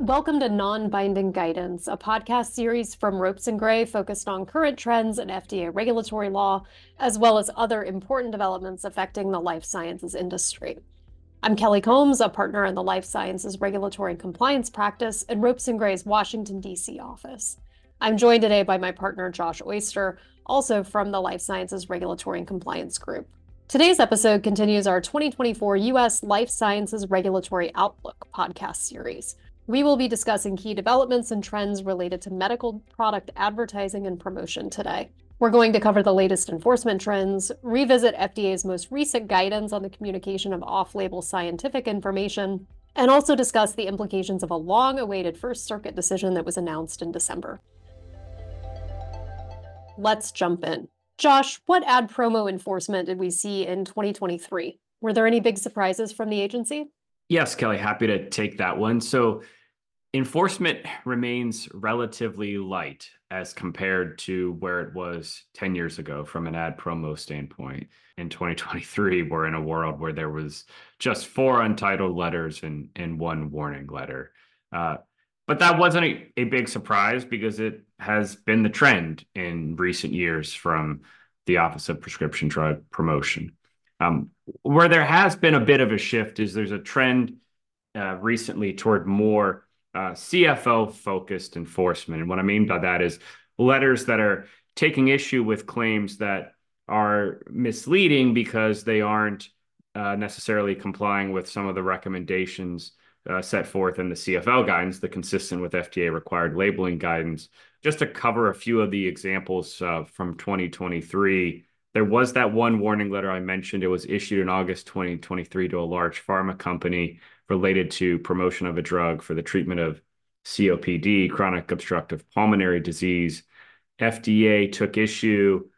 Welcome to Non-Binding Guidance, a podcast series from Ropes & Gray focused on current trends in FDA regulatory law, as well as other important developments affecting the life sciences industry. I'm Kellie Combs, a partner in the Life Sciences Regulatory and Compliance practice in Ropes & Gray's Washington, D.C. office. I'm joined today by my partner, Josh Oyster, also from the Life Sciences Regulatory and Compliance group. Today's episode continues our 2024 U.S. Life Sciences Regulatory Outlook podcast series. We will be discussing key developments and trends related to medical product advertising and promotion today. We're going to cover the latest enforcement trends, revisit FDA's most recent guidance on the communication of off label scientific information, and also discuss the implications of a long awaited First Circuit decision that was announced in December. Let's jump in. Josh, what ad promo enforcement did we see in 2023? Were there any big surprises from the agency? Yes, Kellie, happy to take that one. So, enforcement remains relatively light as compared to where it was 10 years ago from an ad promo standpoint. In 2023, we're in a world where there was just four untitled letters and, and one warning letter. Uh, but that wasn't a, a big surprise because it has been the trend in recent years from the Office of Prescription Drug Promotion. Um, where there has been a bit of a shift is there's a trend uh, recently toward more uh, CFL focused enforcement. And what I mean by that is letters that are taking issue with claims that are misleading because they aren't uh, necessarily complying with some of the recommendations uh, set forth in the CFL guidance, the consistent with FDA required labeling guidance. Just to cover a few of the examples uh, from 2023, there was that one warning letter I mentioned. It was issued in August 2023 to a large pharma company related to promotion of a drug for the treatment of COPD, chronic obstructive pulmonary disease. FDA took issue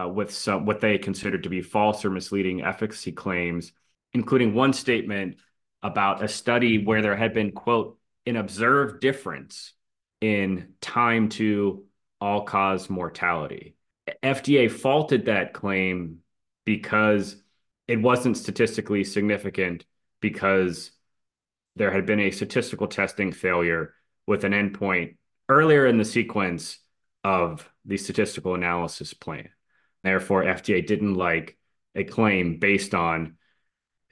uh, with some what they considered to be false or misleading efficacy claims, including one statement about a study where there had been, quote, an observed difference in time to all cause mortality. FDA faulted that claim because it wasn't statistically significant because there had been a statistical testing failure with an endpoint earlier in the sequence of the statistical analysis plan. Therefore, FDA didn't like a claim based on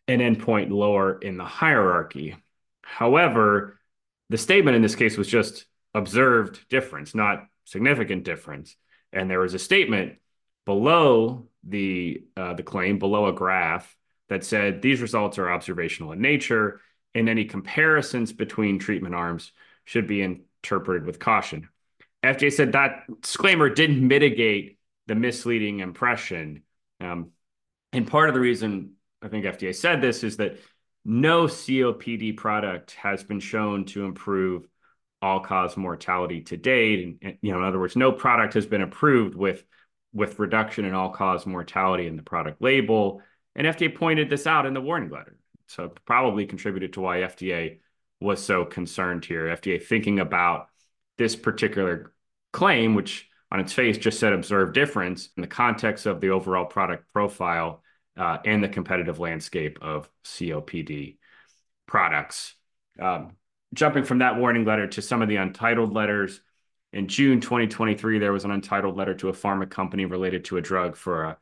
an endpoint lower in the hierarchy. However, the statement in this case was just observed difference, not significant difference and there was a statement below the uh, the claim, below a graph that said these results are observational in nature, and any comparisons between treatment arms should be interpreted with caution. FDA said that disclaimer didn't mitigate the misleading impression. Um, and part of the reason I think FDA said this is that no COPD product has been shown to improve all cause mortality to date. And, and, you know, in other words, no product has been approved with with reduction in all cause mortality in the product label. And FDA pointed this out in the warning letter. So probably contributed to why FDA was so concerned here. FDA thinking about this particular claim, which on its face just said observed difference in the context of the overall product profile uh, and the competitive landscape of COPD products. Um, jumping from that warning letter to some of the untitled letters. In June 2023, there was an untitled letter to a pharma company related to a drug for a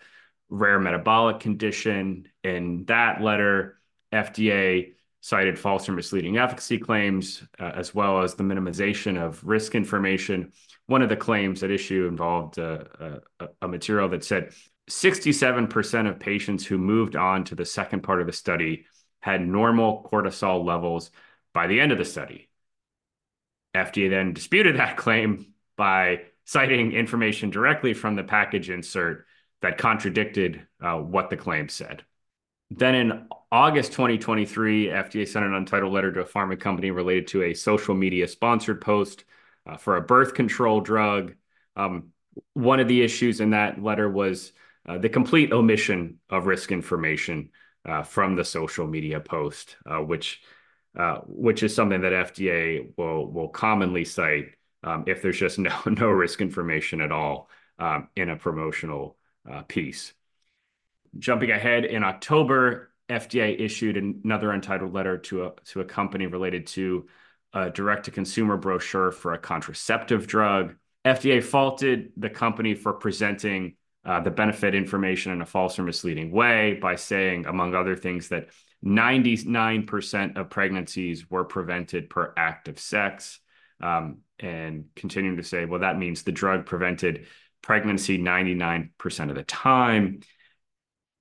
rare metabolic condition. In that letter, FDA cited false or misleading efficacy claims, uh, as well as the minimization of risk information. One of the claims at issue involved uh, a, a material that said 67% of patients who moved on to the second part of the study had normal cortisol levels by the end of the study. FDA then disputed that claim by citing information directly from the package insert that contradicted uh, what the claim said. Then in August 2023, FDA sent an untitled letter to a pharma company related to a social media sponsored post uh, for a birth control drug. Um, one of the issues in that letter was uh, the complete omission of risk information uh, from the social media post, uh, which which is something that FDA will commonly cite um, if there's just no no risk information at all um, in a promotional uh, piece. Jumping ahead in October, FDA issued another untitled letter to a to a company related to a direct to consumer brochure for a contraceptive drug. FDA faulted the company for presenting uh, the benefit information in a false or misleading way by saying, among other things, that 99% of pregnancies were prevented per act of sex. Um, and continuing to say, well, that means the drug prevented pregnancy 99% of the time.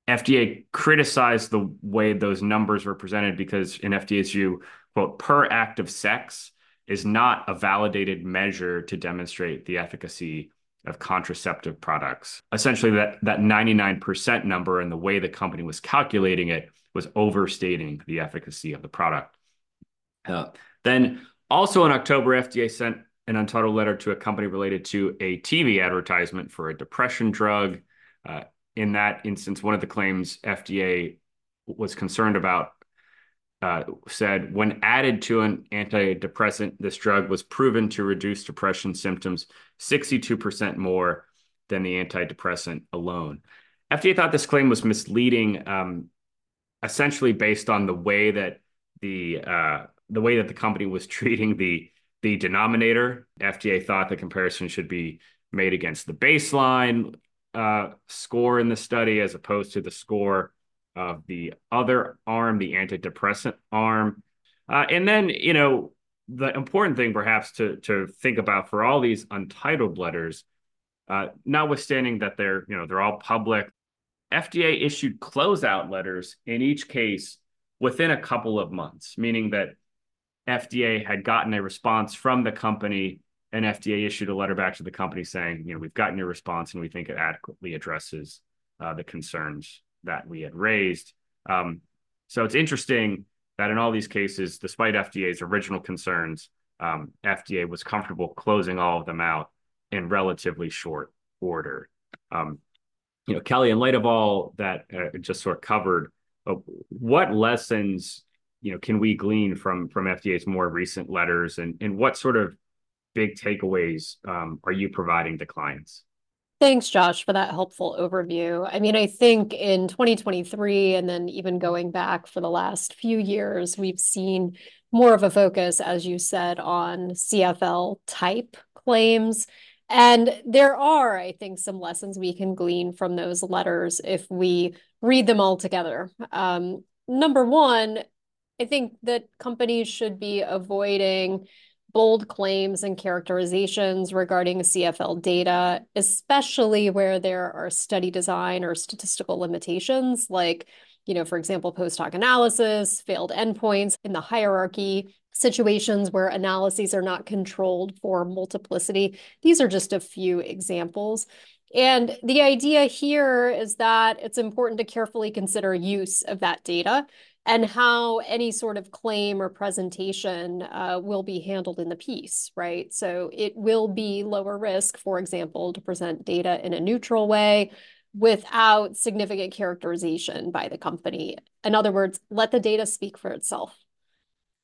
FDA criticized the way those numbers were presented because, in FDA's view, quote, per act of sex is not a validated measure to demonstrate the efficacy of contraceptive products. Essentially, that, that 99% number and the way the company was calculating it was overstating the efficacy of the product. Uh, then, also in October, FDA sent an untitled letter to a company related to a TV advertisement for a depression drug. Uh, in that instance, one of the claims FDA was concerned about uh, said when added to an antidepressant, this drug was proven to reduce depression symptoms 62% more than the antidepressant alone. FDA thought this claim was misleading, um, essentially based on the way that the uh, the way that the company was treating the the denominator. FDA thought the comparison should be made against the baseline uh, score in the study as opposed to the score of the other arm, the antidepressant arm. Uh, and then, you know, the important thing perhaps to to think about for all these untitled letters, uh, notwithstanding that they're you know they're all public, FDA issued closeout letters in each case within a couple of months, meaning that FDA had gotten a response from the company and FDA issued a letter back to the company saying, you know, we've gotten your response and we think it adequately addresses uh, the concerns that we had raised. Um, so it's interesting that in all these cases, despite FDA's original concerns, um, FDA was comfortable closing all of them out in relatively short order. Um, you know, Kellie, in light of all that uh, just sort of covered, uh, what lessons you know can we glean from from FDA's more recent letters, and and what sort of big takeaways um, are you providing to clients? Thanks, Josh, for that helpful overview. I mean, I think in 2023, and then even going back for the last few years, we've seen more of a focus, as you said, on CFL type claims. And there are, I think, some lessons we can glean from those letters if we read them all together. Um, number one, I think that companies should be avoiding bold claims and characterizations regarding CFL data, especially where there are study design or statistical limitations, like, you know, for example, post hoc analysis, failed endpoints in the hierarchy, situations where analyses are not controlled for multiplicity. These are just a few examples. And the idea here is that it's important to carefully consider use of that data and how any sort of claim or presentation uh, will be handled in the piece, right? So it will be lower risk, for example, to present data in a neutral way without significant characterization by the company. In other words, let the data speak for itself.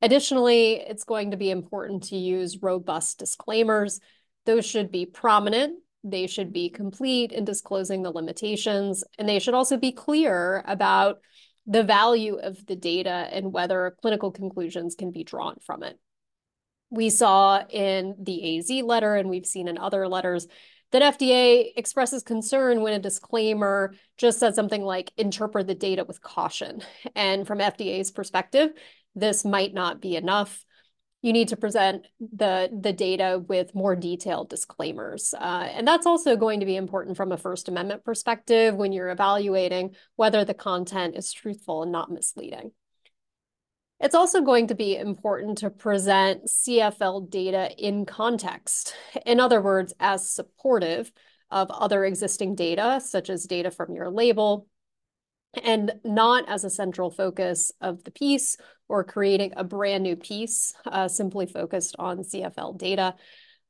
Additionally, it's going to be important to use robust disclaimers. Those should be prominent they should be complete in disclosing the limitations, and they should also be clear about the value of the data and whether clinical conclusions can be drawn from it. We saw in the AZ letter, and we've seen in other letters, that FDA expresses concern when a disclaimer just says something like interpret the data with caution. And from FDA's perspective, this might not be enough you need to present the the data with more detailed disclaimers. Uh, and that's also going to be important from a First Amendment perspective when you're evaluating whether the content is truthful and not misleading. It's also going to be important to present CFL data in context. In other words, as supportive of other existing data, such as data from your label, and not as a central focus of the piece or creating a brand new piece uh, simply focused on CFL data.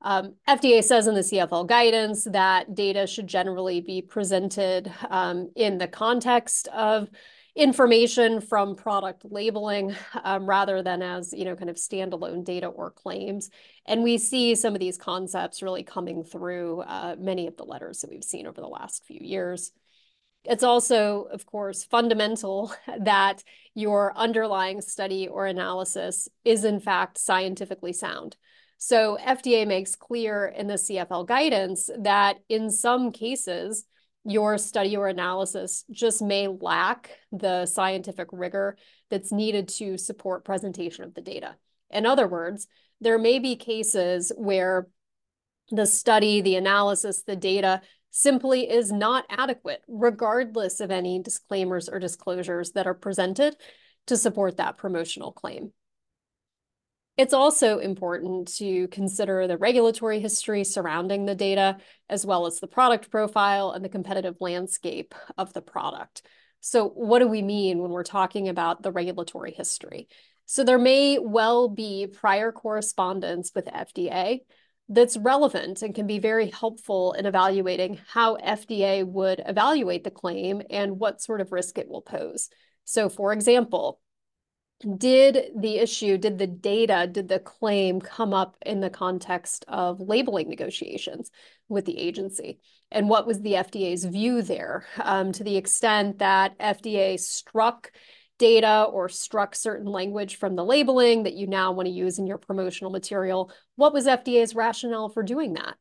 Um, FDA says in the CFL guidance that data should generally be presented um, in the context of information from product labeling um, rather than as you know kind of standalone data or claims and we see some of these concepts really coming through uh, many of the letters that we've seen over the last few years It's also, of course, fundamental that your underlying study or analysis is, in fact, scientifically sound. So, FDA makes clear in the CFL guidance that in some cases, your study or analysis just may lack the scientific rigor that's needed to support presentation of the data. In other words, there may be cases where the study, the analysis, the data simply is not adequate, regardless of any disclaimers or disclosures that are presented to support that promotional claim. It's also important to consider the regulatory history surrounding the data, as well as the product profile and the competitive landscape of the product. So, what do we mean when we're talking about the regulatory history? So, there may well be prior correspondence with FDA that's relevant and can be very helpful in evaluating how FDA would evaluate the claim and what sort of risk it will pose. So, for example, did the issue, did the data, did the claim come up in the context of labeling negotiations with the agency? And what was the FDA's view there? Um, to the extent that FDA struck data or struck certain language from the labeling that you now want to use in your promotional material, what was FDA's rationale for doing that?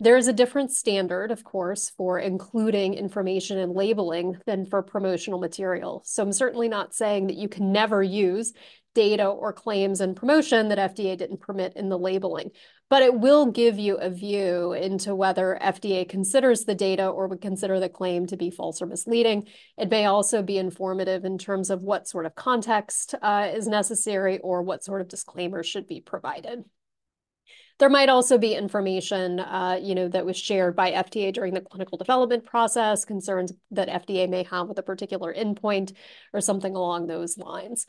There is a different standard, of course, for including information and labeling than for promotional material. So I'm certainly not saying that you can never use data or claims and promotion that FDA didn't permit in the labeling, but it will give you a view into whether FDA considers the data or would consider the claim to be false or misleading. It may also be informative in terms of what sort of context uh, is necessary or what sort of disclaimers should be provided. There might also be information, uh, you know, that was shared by FDA during the clinical development process, concerns that FDA may have with a particular endpoint or something along those lines.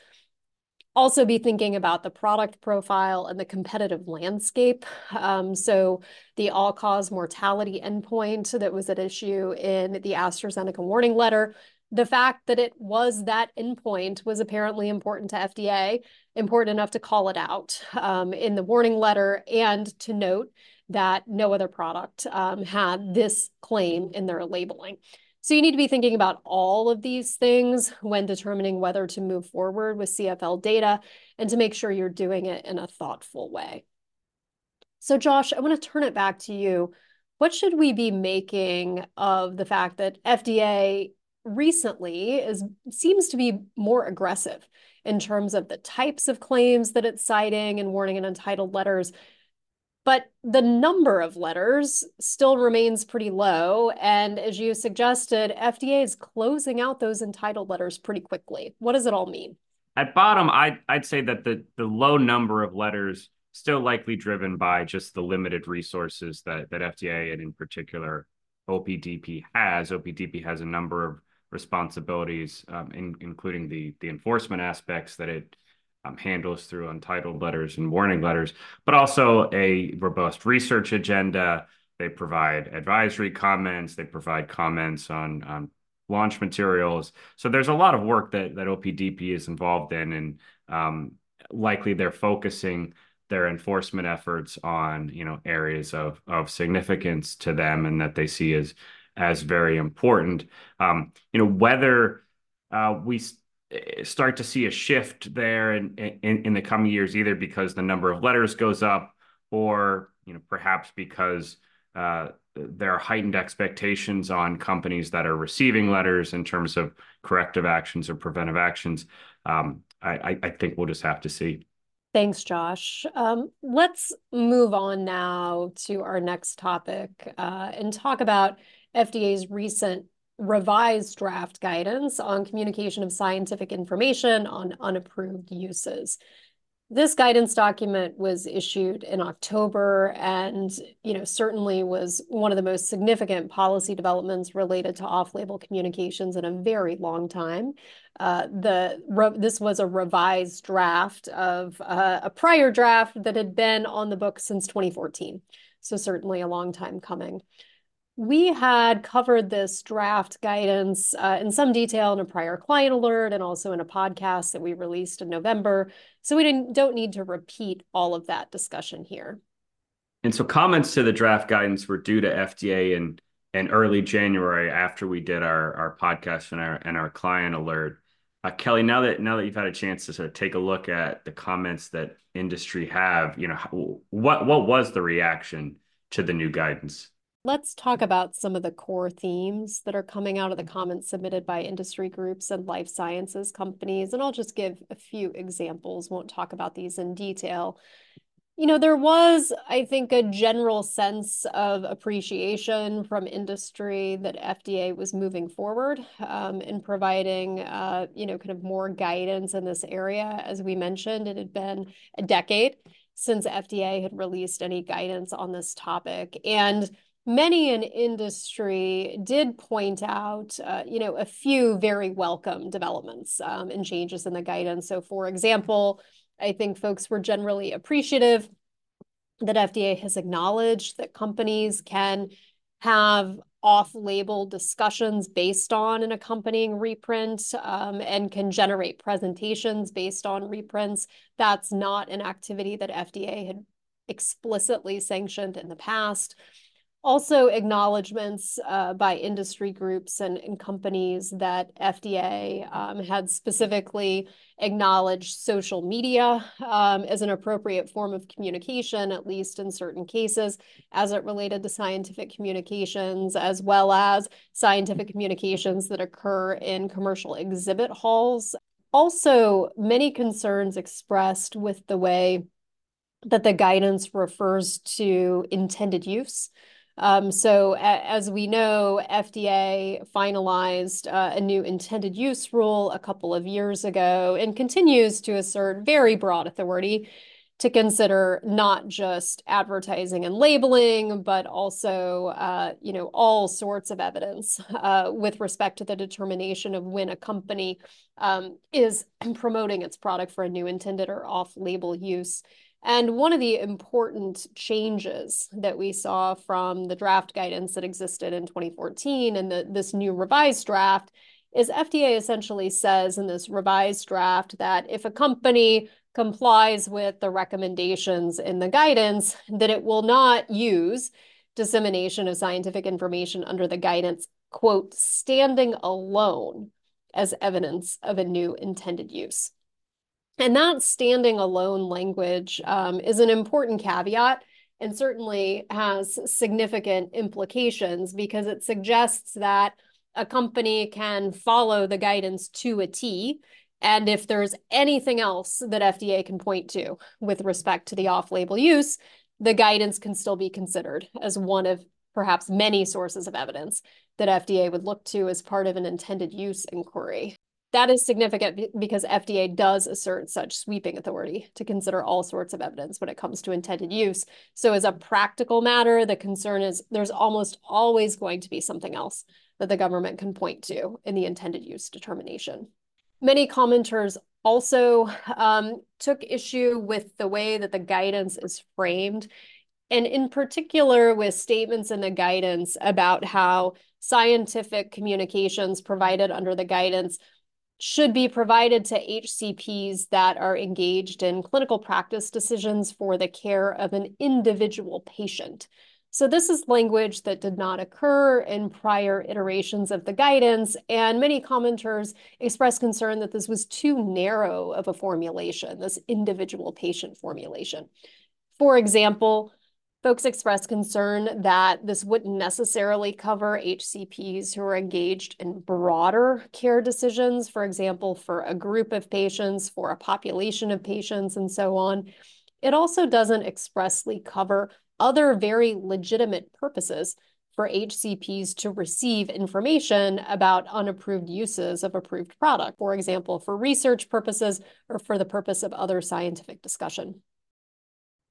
Also be thinking about the product profile and the competitive landscape. Um, so the all-cause mortality endpoint that was at issue in the AstraZeneca warning letter the fact that it was that endpoint was apparently important to FDA, important enough to call it out um, in the warning letter and to note that no other product um, had this claim in their labeling. So you need to be thinking about all of these things when determining whether to move forward with CFL data and to make sure you're doing it in a thoughtful way. So Josh, I want to turn it back to you. What should we be making of the fact that FDA recently is seems to be more aggressive in terms of the types of claims that it's citing and warning and untitled letters. But the number of letters still remains pretty low. And as you suggested, FDA is closing out those untitled letters pretty quickly. What does it all mean? At bottom, I'd, I'd say that the, the low number of letters still likely driven by just the limited resources that, that FDA and in particular OPDP has. OPDP has a number of responsibilities, um, in, including the the enforcement aspects that it um, handles through untitled letters and warning letters, but also a robust research agenda. They provide advisory comments. They provide comments on launch materials. So there's a lot of work that that OPDP is involved in, and um, likely they're focusing their enforcement efforts on you know areas of of significance to them and that they see as as very important. Um, you know, whether uh, we eh, start to see a shift there in, the coming years, either because the number of letters goes up, or you know, perhaps because uh, there are heightened expectations on companies that are receiving letters in terms of corrective actions or preventive actions. Um, I, I think we'll just have to see. Thanks, Josh. Um, let's move on now to our next topic uh, and talk about FDA's recent revised draft guidance on communication of scientific information on unapproved uses. This guidance document was issued in October and, you know, certainly was one of the most significant policy developments related to off-label communications in a very long time. Uh, the this was a revised draft of uh, a prior draft that had been on the book since 2014. So certainly a long time coming. We had covered this draft guidance uh, in some detail in a prior client alert and also in a podcast that we released in November. So we didn't, don't need to repeat all of that discussion here. And so comments to the draft guidance were due to FDA in, in early January after we did our our podcast and our and our client alert. Uh, Kellie, now that now that you've had a chance to sort of take a look at the comments that industry have, you know, what what was the reaction to the new guidance? Let's talk about some of the core themes that are coming out of the comments submitted by industry groups and life sciences companies. And I'll just give a few examples, won't talk about these in detail. You know, there was, I think, a general sense of appreciation from industry that FDA was moving forward um, in providing, uh, you know, kind of more guidance in this area. As we mentioned, it had been a decade since FDA had released any guidance on this topic. And many in industry did point out, uh, you know, a few very welcome developments um, and changes in the guidance. So, for example, I think folks were generally appreciative that FDA has acknowledged that companies can have off-label discussions based on an accompanying reprint um, and can generate presentations based on reprints. That's not an activity that FDA had explicitly sanctioned in the past also acknowledgments uh, by industry groups and, and companies that FDA um, had specifically acknowledged social media um, as an appropriate form of communication, at least in certain cases, as it related to scientific communications, as well as scientific communications that occur in commercial exhibit halls. Also, many concerns expressed with the way that the guidance refers to intended use. Um, so as we know, FDA finalized uh, a new intended use rule a couple of years ago and continues to assert very broad authority to consider not just advertising and labeling, but also, uh, you know, all sorts of evidence uh, with respect to the determination of when a company um, is promoting its product for a new intended or off-label use. And one of the important changes that we saw from the draft guidance that existed in 2014 and the, this new revised draft is FDA essentially says in this revised draft that if a company complies with the recommendations in the guidance, that it will not use dissemination of scientific information under the guidance, quote, standing alone as evidence of a new intended use. And that standing alone language um, is an important caveat and certainly has significant implications because it suggests that a company can follow the guidance to a T. And if there's anything else that FDA can point to with respect to the off label use, the guidance can still be considered as one of perhaps many sources of evidence that FDA would look to as part of an intended use inquiry. That is significant because FDA does assert such sweeping authority to consider all sorts of evidence when it comes to intended use. So, as a practical matter, the concern is there's almost always going to be something else that the government can point to in the intended use determination. Many commenters also um, took issue with the way that the guidance is framed, and in particular with statements in the guidance about how scientific communications provided under the guidance should be provided to HCPs that are engaged in clinical practice decisions for the care of an individual patient. So this is language that did not occur in prior iterations of the guidance, and many commenters expressed concern that this was too narrow of a formulation, this individual patient formulation. For example, Folks expressed concern that this wouldn't necessarily cover HCPs who are engaged in broader care decisions, for example, for a group of patients, for a population of patients, and so on. It also doesn't expressly cover other very legitimate purposes for HCPs to receive information about unapproved uses of approved product, for example, for research purposes or for the purpose of other scientific discussion.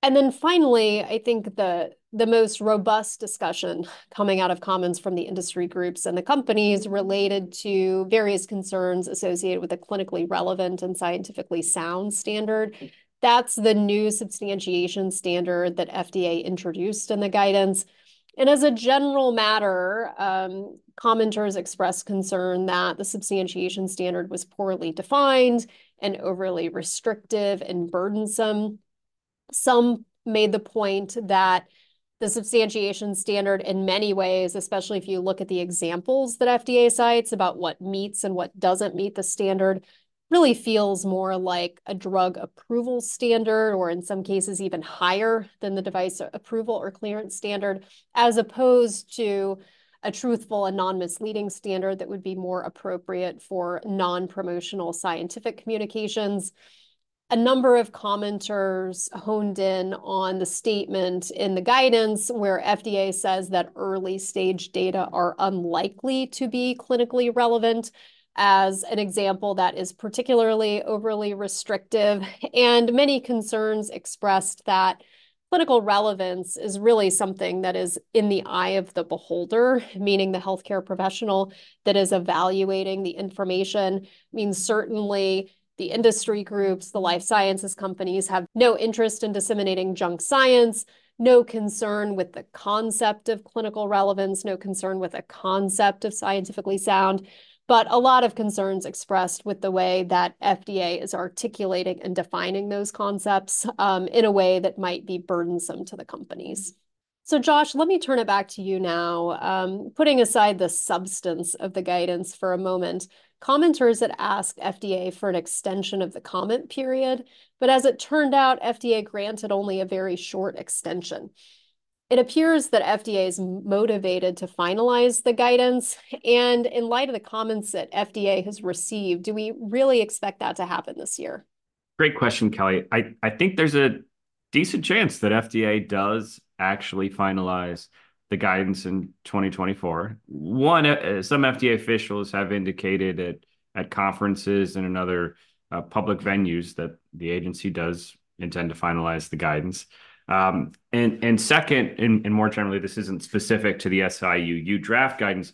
And then finally, I think the the most robust discussion coming out of comments from the industry groups and the companies related to various concerns associated with a clinically relevant and scientifically sound standard. That's the new substantiation standard that FDA introduced in the guidance. And as a general matter, um, commenters expressed concern that the substantiation standard was poorly defined and overly restrictive and burdensome some made the point that The substantiation standard, in many ways, especially if you look at the examples that FDA cites about what meets and what doesn't meet the standard, really feels more like a drug approval standard, or in some cases, even higher than the device approval or clearance standard, as opposed to a truthful and non-misleading standard that would be more appropriate for non-promotional scientific communications. A number of commenters honed in on the statement in the guidance where FDA says that early stage data are unlikely to be clinically relevant as an example that is particularly overly restrictive, and many concerns expressed that clinical relevance is really something that is in the eye of the beholder, meaning the healthcare professional that is evaluating the information. I mean, certainly the industry groups, the life sciences companies have no interest in disseminating junk science, no concern with the concept of clinical relevance, no concern with a concept of scientifically sound but a lot of concerns expressed with the way that FDA is articulating and defining those concepts um, in a way that might be burdensome to the companies. So, Josh, let me turn it back to you now. Um, putting aside the substance of the guidance for a moment, commenters had asked FDA for an extension of the comment period, but as it turned out, FDA granted only a very short extension. It appears that FDA is motivated to finalize the guidance. And in light of the comments that FDA has received, do we really expect that to happen this year? Great question, Kellie. I, think there's a decent chance that FDA does actually finalize the guidance in 2024. One, uh, some FDA officials have indicated at, at conferences and in other uh, public venues that the agency does intend to finalize the guidance. Um, and, and second, and, and more generally, this isn't specific to the SIUU draft guidance.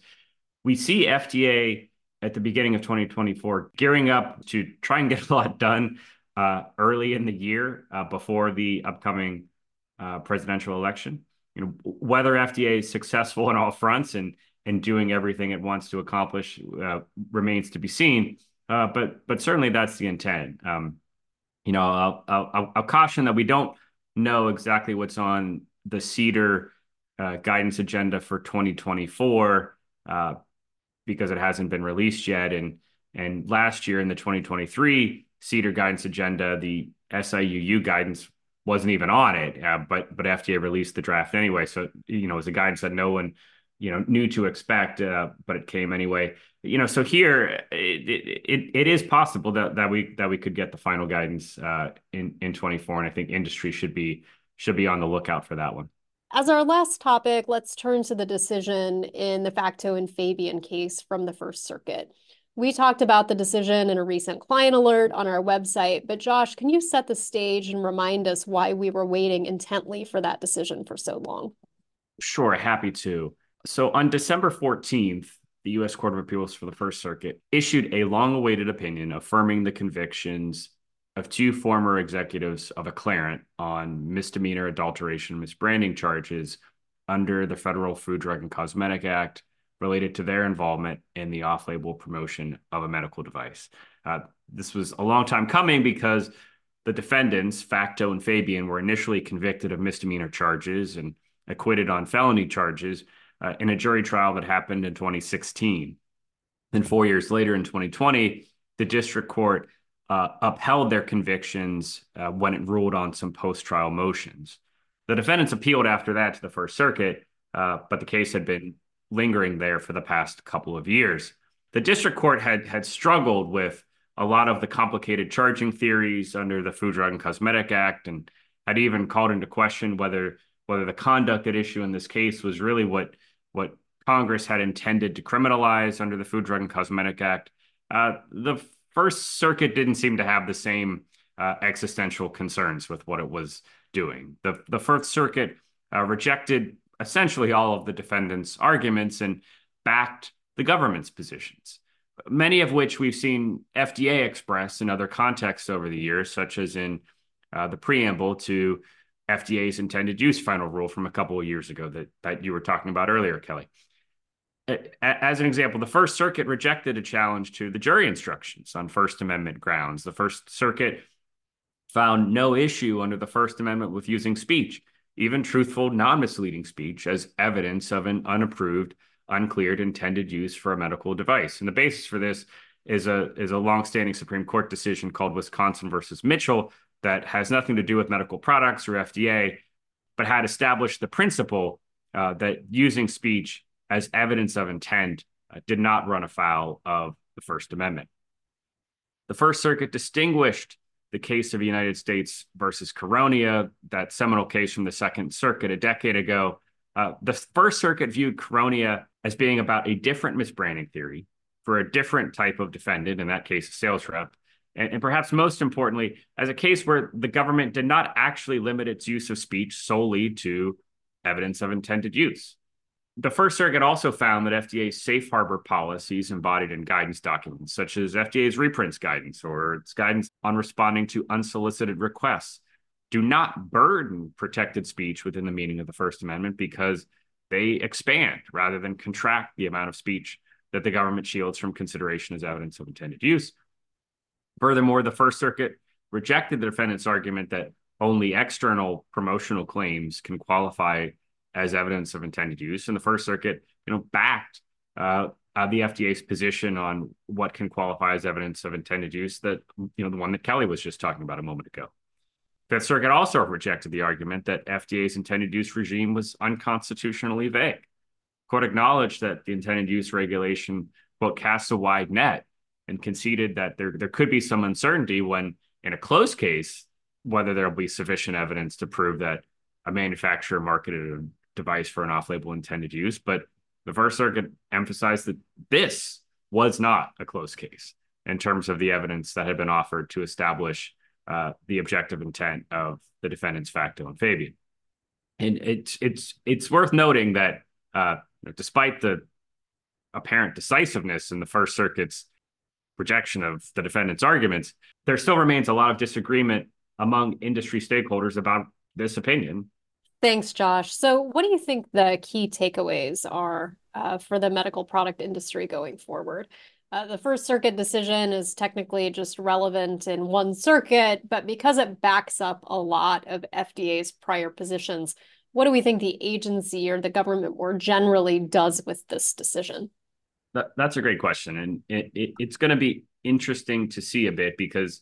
We see FDA at the beginning of 2024 gearing up to try and get a lot done uh, early in the year uh, before the upcoming uh, presidential election. You know, whether FDA is successful on all fronts and and doing everything it wants to accomplish uh, remains to be seen. Uh, but but certainly that's the intent. Um, you know, I'll, I'll, I'll caution that we don't know exactly what's on the CDER uh, guidance agenda for 2024 uh, because it hasn't been released yet. And and last year in the 2023 CDER guidance agenda, the SIUU guidance wasn't even on it, uh, but but FDA released the draft anyway. So you know, it was a guidance that no one you know knew to expect, uh, but it came anyway. You know, so here it, it it is possible that that we that we could get the final guidance uh, in in 24, and I think industry should be should be on the lookout for that one. As our last topic, let's turn to the decision in the Facteau and Fabian case from the First Circuit. We talked about the decision in a recent client alert on our website, but Josh, can you set the stage and remind us why we were waiting intently for that decision for so long? Sure, happy to. So on December 14th, the U.S. Court of Appeals for the First Circuit issued a long awaited opinion affirming the convictions of two former executives of a Acclarent on misdemeanor adulteration misbranding charges under the Federal Food, Drug, and Cosmetic Act related to their involvement in the off label promotion of a medical device. Uh, this was a long time coming because the defendants, Facteau and Fabian, were initially convicted of misdemeanor charges and acquitted on felony charges uh, in a jury trial that happened in 2016. Then, four years later in 2020, the district court uh, upheld their convictions uh, when it ruled on some post trial motions. The defendants appealed after that to the First Circuit, uh, but the case had been lingering there for the past couple of years. The district court had, had struggled with a lot of the complicated charging theories under the Food, Drug, and Cosmetic Act and had even called into question whether whether the conduct at issue in this case was really what what Congress had intended to criminalize under the Food, Drug, and Cosmetic Act. Uh, the First Circuit didn't seem to have the same uh, existential concerns with what it was doing. The, the First Circuit uh, rejected essentially all of the defendants' arguments and backed the government's positions, many of which we've seen FDA express in other contexts over the years, such as in uh, the preamble to FDA's intended use final rule from a couple of years ago that, that you were talking about earlier, Kellie. As an example, the First Circuit rejected a challenge to the jury instructions on First Amendment grounds. The First Circuit found no issue under the First Amendment with using speech, even truthful, non misleading speech as evidence of an unapproved, uncleared intended use for a medical device. And the basis for this is a is a longstanding Supreme Court decision called Wisconsin versus Mitchell that has nothing to do with medical products or FDA, but had established the principle uh, that using speech as evidence of intent uh, did not run afoul of the First Amendment. The First Circuit distinguished the case of the United States versus Caronia, that seminal case from the Second Circuit a decade ago. Uh, the First Circuit viewed Caronia as being about a different misbranding theory for a different type of defendant, in that case, a sales rep. And, and, perhaps most importantly, as a case where the government did not actually limit its use of speech solely to evidence of intended use. The First Circuit also found that FDA's safe harbor policies embodied in guidance documents, such as FDA's reprints guidance or its guidance on responding to unsolicited requests, do not burden protected speech within the meaning of the First Amendment because they expand rather than contract the amount of speech that the government shields from consideration as evidence of intended use. Furthermore, the First Circuit rejected the defendant's argument that only external promotional claims can qualify as evidence of intended use. And the First Circuit, you know, backed uh, uh, the FDA's position on what can qualify as evidence of intended use. That you know, the one that Kellie was just talking about a moment ago. Fifth Circuit also rejected the argument that FDA's intended use regime was unconstitutionally vague court acknowledged that the intended use regulation quote casts a wide net and conceded that there there could be some uncertainty when in a closed case whether there will be sufficient evidence to prove that a manufacturer marketed device for an off-label intended use but the first circuit emphasized that this was not a close case in terms of the evidence that had been offered to establish uh, the objective intent of the defendant's Facteau and Fabian. And it's it's it's worth noting that uh, despite the apparent decisiveness in the First Circuit's rejection of the defendant's arguments, there still remains a lot of disagreement among industry stakeholders about this opinion. Thanks, Josh. So, what do you think the key takeaways are uh, for the medical product industry going forward? Uh, the First Circuit decision is technically just relevant in one circuit, but because it backs up a lot of FDA's prior positions, what do we think the agency or the government more generally does with this decision? That, that's a great question. And it, it, it's going to be interesting to see a bit because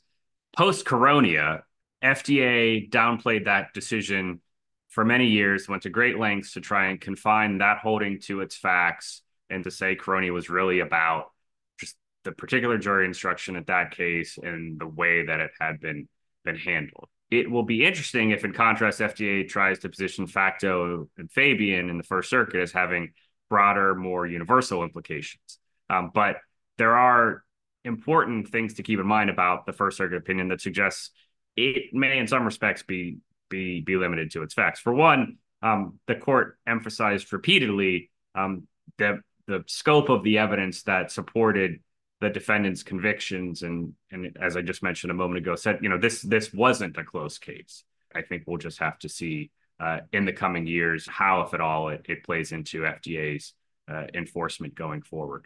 post Caronia, FDA downplayed that decision for many years, went to great lengths to try and confine that holding to its facts and to say Caronia was really about just the particular jury instruction at that case and the way that it had been been handled it will be interesting if, in contrast, FDA tries to position Facteau and Fabian in the First Circuit as having broader, more universal implications. Um, but there are important things to keep in mind about the First Circuit opinion that suggests it may, in some respects, be be be limited to its facts. For one, um, the court emphasized repeatedly um, the the scope of the evidence that supported the defendant's convictions and and as I just mentioned a moment ago said you know this this wasn't a close case. I think we'll just have to see uh, in the coming years how if at all it, it plays into FDA's uh, enforcement going forward.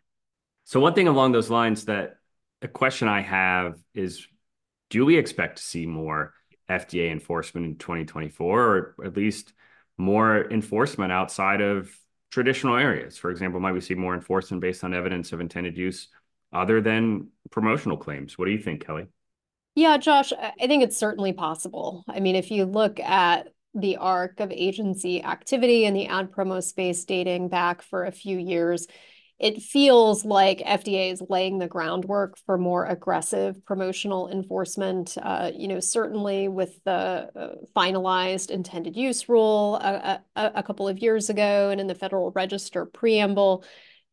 So one thing along those lines that a question I have is do we expect to see more FDA enforcement in 2024 or at least more enforcement outside of traditional areas? For example, might we see more enforcement based on evidence of intended use other than promotional claims. What do you think, Kellie? Yeah, Josh, I think it's certainly possible. I mean, if you look at the arc of agency activity in the ad promo space dating back for a few years, it feels like FDA is laying the groundwork for more aggressive promotional enforcement. Uh, you know, certainly with the uh, finalized intended use rule a, a, a couple of years ago and in the Federal Register preamble,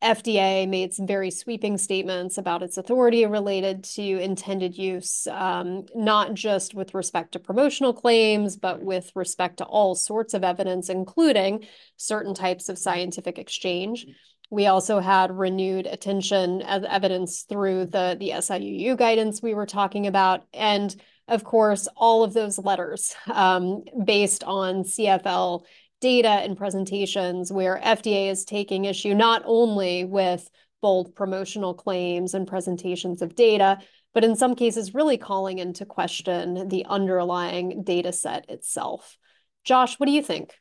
FDA made some very sweeping statements about its authority related to intended use, um, not just with respect to promotional claims, but with respect to all sorts of evidence, including certain types of scientific exchange. We also had renewed attention as evidence through the, the SIUU guidance we were talking about. And of course, all of those letters um, based on CFL data and presentations where FDA is taking issue not only with bold promotional claims and presentations of data, but in some cases really calling into question the underlying data set itself. Josh, what do you think?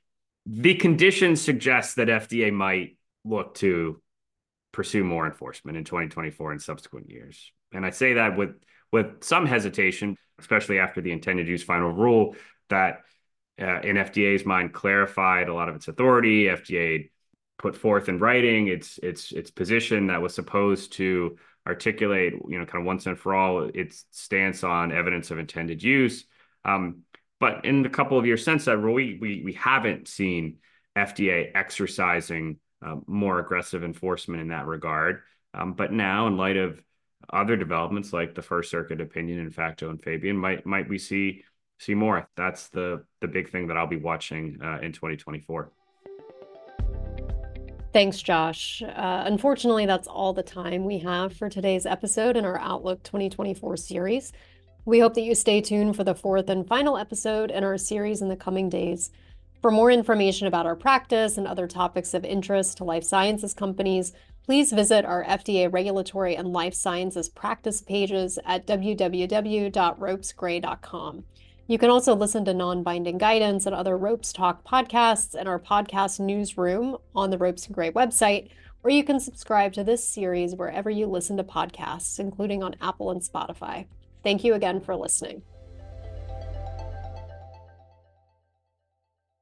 The conditions suggest that FDA might look to pursue more enforcement in 2024 and subsequent years. And I say that with with some hesitation, especially after the intended use final rule that uh, in FDA's mind clarified a lot of its authority. FDA put forth in writing its its its position that was supposed to articulate, you know, kind of once and for all its stance on evidence of intended use. Um, but in the couple of years since that rule, we we, we haven't seen FDA exercising more aggressive enforcement in that regard. Um, but now, in light of other developments like the First Circuit opinion in Facteau and Fabian, might might we see see more? That's the the big thing that I'll be watching uh, in 2024. Thanks, Josh. Uh, unfortunately, that's all the time we have for today's episode in our Outlook 2024 series. We hope that you stay tuned for the fourth and final episode in our series in the coming days. For more information about our practice and other topics of interest to life sciences companies, please visit our FDA regulatory and life sciences practice pages at www.ropesgray.com. You can also listen to non binding guidance and other Ropes Talk podcasts in our podcast newsroom on the Ropes and Gray website, or you can subscribe to this series wherever you listen to podcasts, including on Apple and Spotify. Thank you again for listening.